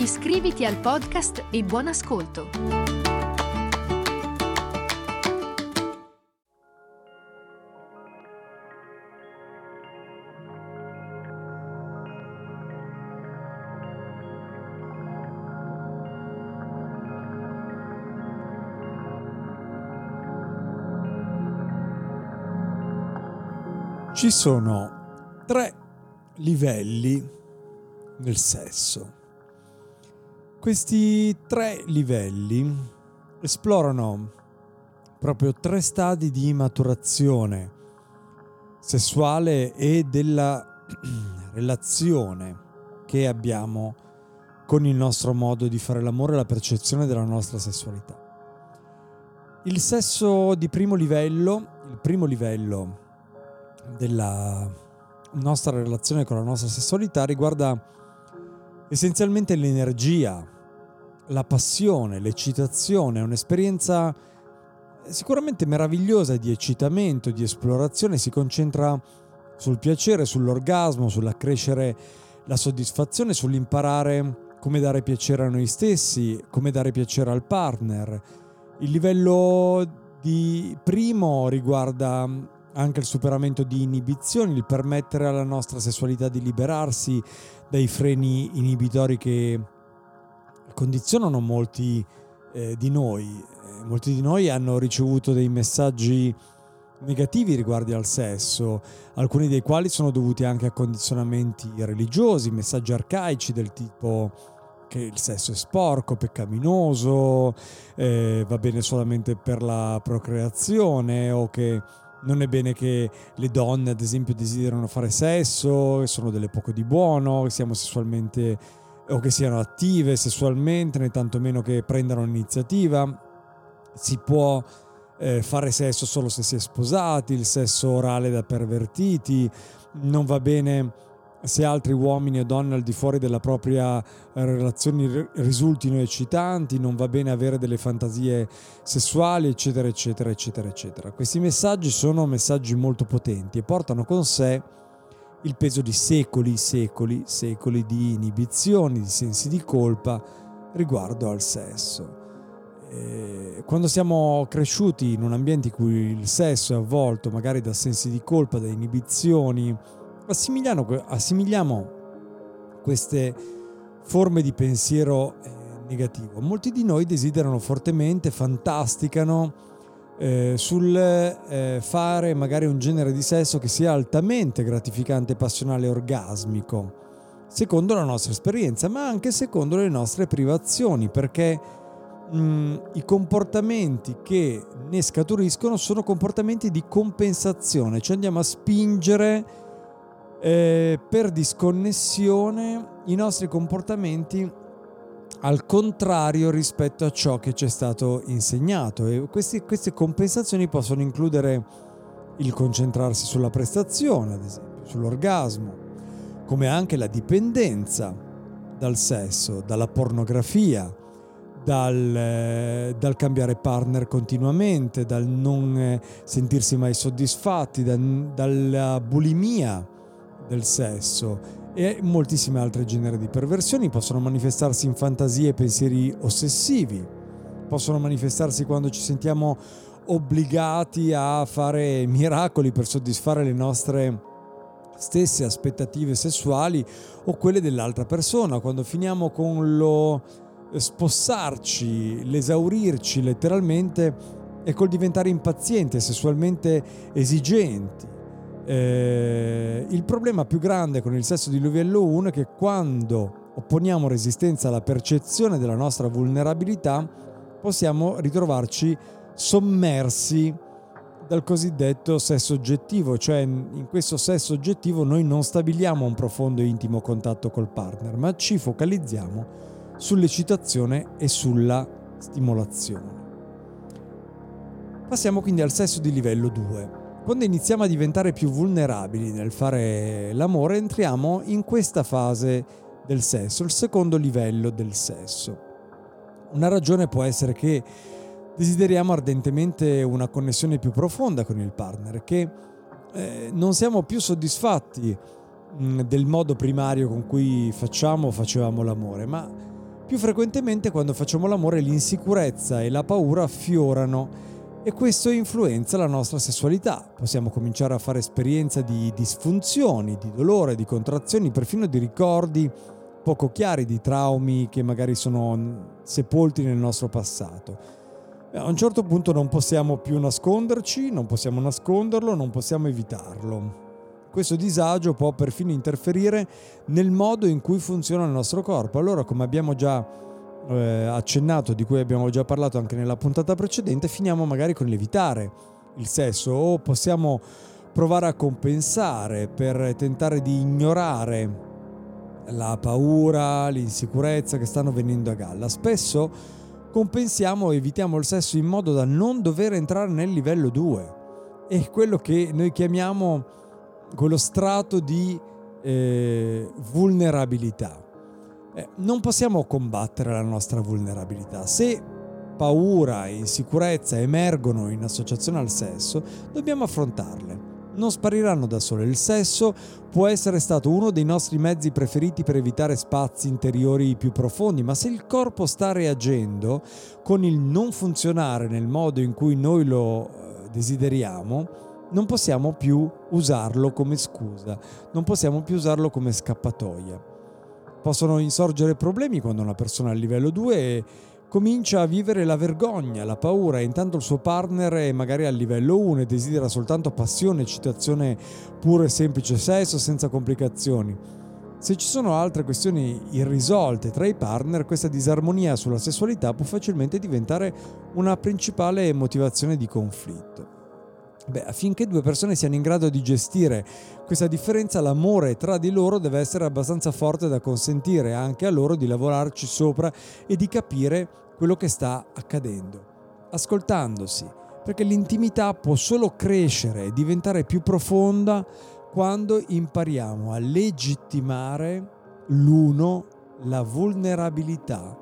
Iscriviti al podcast e buon ascolto! Ci sono tre livelli nel sesso. Questi tre livelli esplorano proprio tre stadi di maturazione sessuale e della relazione che abbiamo con il nostro modo di fare l'amore e la percezione della nostra sessualità. Il sesso di primo livello, il primo livello della nostra relazione con la nostra sessualità riguarda essenzialmente l'energia, la passione, l'eccitazione, è un'esperienza sicuramente meravigliosa di eccitamento, di esplorazione, si concentra sul piacere, sull'orgasmo, sull'accrescere la soddisfazione, sull'imparare come dare piacere a noi stessi, come dare piacere al partner. Il livello di primo riguarda anche il superamento di inibizioni, il permettere alla nostra sessualità di liberarsi dai freni inibitori che condizionano molti eh, di noi. Eh, molti di noi hanno ricevuto dei messaggi negativi riguardo al sesso, alcuni dei quali sono dovuti anche a condizionamenti religiosi, messaggi arcaici del tipo che il sesso è sporco, peccaminoso, eh, va bene solamente per la procreazione o che non è bene che le donne, ad esempio, desiderano fare sesso, che sono delle poco di buono, che siamo sessualmente o che siano attive sessualmente, né tantomeno che prendano l'iniziativa. Si può eh, fare sesso solo se si è sposati, il sesso orale da pervertiti, non va bene se altri uomini o donne al di fuori della propria eh, relazione risultino eccitanti, non va bene avere delle fantasie sessuali, eccetera, eccetera, eccetera, eccetera. Questi messaggi sono messaggi molto potenti e portano con sé il peso di secoli, secoli, secoli di inibizioni, di sensi di colpa riguardo al sesso. E quando siamo cresciuti in un ambiente in cui il sesso è avvolto magari da sensi di colpa, da inibizioni, assimiliamo queste forme di pensiero eh, negativo. Molti di noi desiderano fortemente, fantasticano eh, sul eh, fare magari un genere di sesso che sia altamente gratificante, passionale e orgasmico, secondo la nostra esperienza, ma anche secondo le nostre privazioni, perché mh, mm, i comportamenti che ne scaturiscono sono comportamenti di compensazione, cioè andiamo a spingere eh, per disconnessione i nostri comportamenti al contrario rispetto a ciò che ci è stato insegnato. E questi, queste compensazioni possono includere il concentrarsi sulla prestazione, ad esempio, sull'orgasmo, come anche la dipendenza dal sesso, dalla pornografia, dal, eh, dal, cambiare partner continuamente, dal non eh, sentirsi mai soddisfatti, da, dalla bulimia del sesso. E moltissime altre generi di perversioni possono manifestarsi in fantasie e pensieri ossessivi, possono manifestarsi quando ci sentiamo obbligati a fare miracoli per soddisfare le nostre stesse aspettative sessuali o quelle dell'altra persona, quando finiamo con lo spossarci, l'esaurirci letteralmente e col diventare impazienti e sessualmente esigenti eh, il problema più grande con il sesso di livello 1 è che quando opponiamo resistenza alla percezione della nostra vulnerabilità, possiamo ritrovarci sommersi dal cosiddetto sesso oggettivo, cioè in questo sesso oggettivo noi non stabiliamo un profondo e intimo contatto col partner, ma ci focalizziamo sull'eccitazione e sulla stimolazione. Passiamo quindi al sesso di livello 2. Quando iniziamo a diventare più vulnerabili nel fare l'amore, entriamo in questa fase del sesso, il secondo livello del sesso. Una ragione può essere che desideriamo ardentemente una connessione più profonda con il partner, che eh, non siamo più soddisfatti mh, mm, del modo primario con cui facciamo o facevamo l'amore, ma più frequentemente quando facciamo l'amore l'insicurezza e la paura affiorano e questo influenza la nostra sessualità. Possiamo cominciare a fare esperienza di disfunzioni, di dolore, di contrazioni, perfino di ricordi poco chiari, di traumi che magari sono sepolti nel nostro passato. A un certo punto non possiamo più nasconderci, non possiamo nasconderlo, non possiamo evitarlo. Questo disagio può perfino interferire nel modo in cui funziona il nostro corpo. Allora, come abbiamo già eh, accennato, di cui abbiamo già parlato anche nella puntata precedente, finiamo magari con l'evitare il sesso o possiamo provare a compensare per tentare di ignorare la paura, l'insicurezza che stanno venendo a galla. Spesso compensiamo e evitiamo il sesso in modo da non dover entrare nel livello 2. È quello che noi chiamiamo quello strato di eh, vulnerabilità. Eh, non possiamo combattere la nostra vulnerabilità. Se paura e insicurezza emergono in associazione al sesso, dobbiamo affrontarle. Non spariranno da sole. Il sesso può essere stato uno dei nostri mezzi preferiti per evitare spazi interiori più profondi, ma se il corpo sta reagendo con il non funzionare nel modo in cui noi lo eh, desideriamo, non possiamo più usarlo come scusa, non possiamo più usarlo come scappatoia. Possono insorgere problemi quando una persona a livello 2 comincia a vivere la vergogna, la paura, intanto il suo partner è magari a livello 1 e desidera soltanto passione, eccitazione puro e semplice sesso senza complicazioni. Se ci sono altre questioni irrisolte tra i partner, questa disarmonia sulla sessualità può facilmente diventare una principale motivazione di conflitto. Beh, affinché due persone siano in grado di gestire questa differenza, l'amore tra di loro deve essere abbastanza forte da consentire anche a loro di lavorarci sopra e di capire quello che sta accadendo, ascoltandosi, perché l'intimità può solo crescere e diventare più profonda quando impariamo a legittimare l'uno la vulnerabilità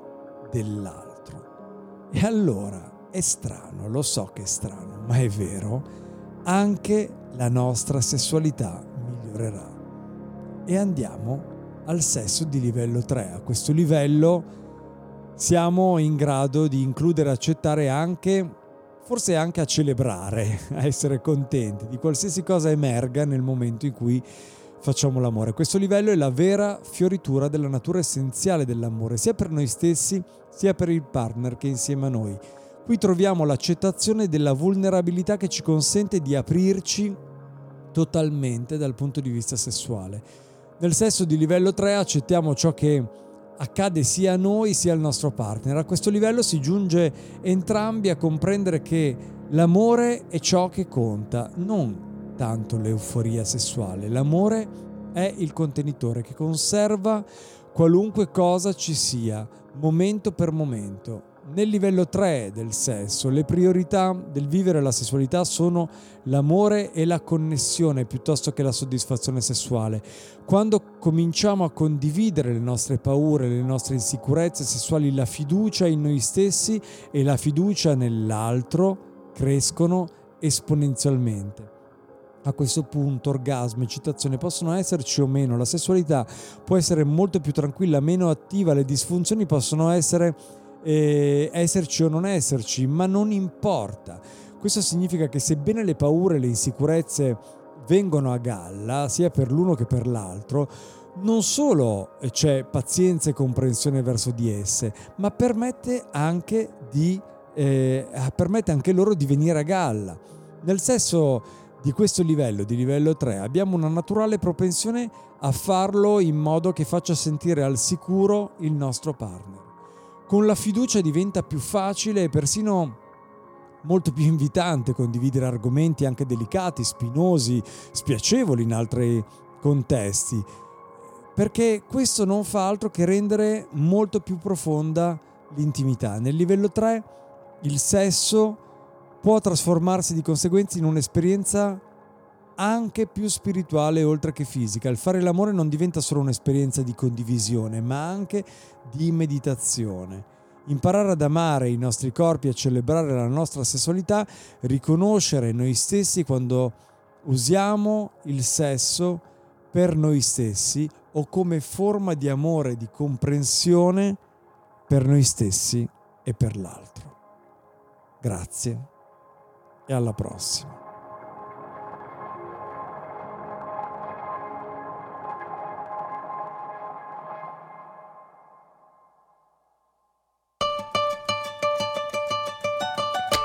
dell'altro. E allora è strano, lo so che è strano, ma è vero anche la nostra sessualità migliorerà. E andiamo al sesso di livello 3. A questo livello siamo in grado di includere accettare anche, forse anche a celebrare, a essere contenti di qualsiasi cosa emerga nel momento in cui facciamo l'amore. Questo livello è la vera fioritura della natura essenziale dell'amore, sia per noi stessi sia per il partner che è insieme a noi. Qui troviamo l'accettazione della vulnerabilità che ci consente di aprirci totalmente dal punto di vista sessuale. Nel sesso di livello 3 accettiamo ciò che accade sia a noi sia al nostro partner. A questo livello si giunge entrambi a comprendere che l'amore è ciò che conta, non tanto l'euforia sessuale. L'amore è il contenitore che conserva qualunque cosa ci sia, momento per momento. Nel livello 3 del sesso, le priorità del vivere la sessualità sono l'amore e la connessione piuttosto che la soddisfazione sessuale. Quando cominciamo a condividere le nostre paure, le nostre insicurezze sessuali, la fiducia in noi stessi e la fiducia nell'altro crescono esponenzialmente. A questo punto orgasmo, eccitazione possono esserci o meno, la sessualità può essere molto più tranquilla, meno attiva, le disfunzioni possono essere eh, esserci o non esserci, ma non importa. Questo significa che sebbene le paure e le insicurezze vengono a galla, sia per l'uno che per l'altro, non solo c'è pazienza e comprensione verso di esse, ma permette anche, di, eh, permette anche loro di venire a galla. Nel senso di questo livello, di livello 3, abbiamo una naturale propensione a farlo in modo che faccia sentire al sicuro il nostro partner. Con la fiducia diventa più facile e persino molto più invitante condividere argomenti anche delicati, spinosi, spiacevoli in altri contesti. perché questo non fa altro che rendere molto più profonda l'intimità. Nel livello 3 il sesso può trasformarsi di conseguenza in un'esperienza anche più spirituale oltre che fisica. Il fare l'amore non diventa solo un'esperienza di condivisione, ma anche di meditazione. Imparare ad amare i nostri corpi, a celebrare la nostra sessualità, riconoscere noi stessi quando usiamo il sesso per noi stessi o come forma di amore, di comprensione per noi stessi e per l'altro. Grazie e alla prossima.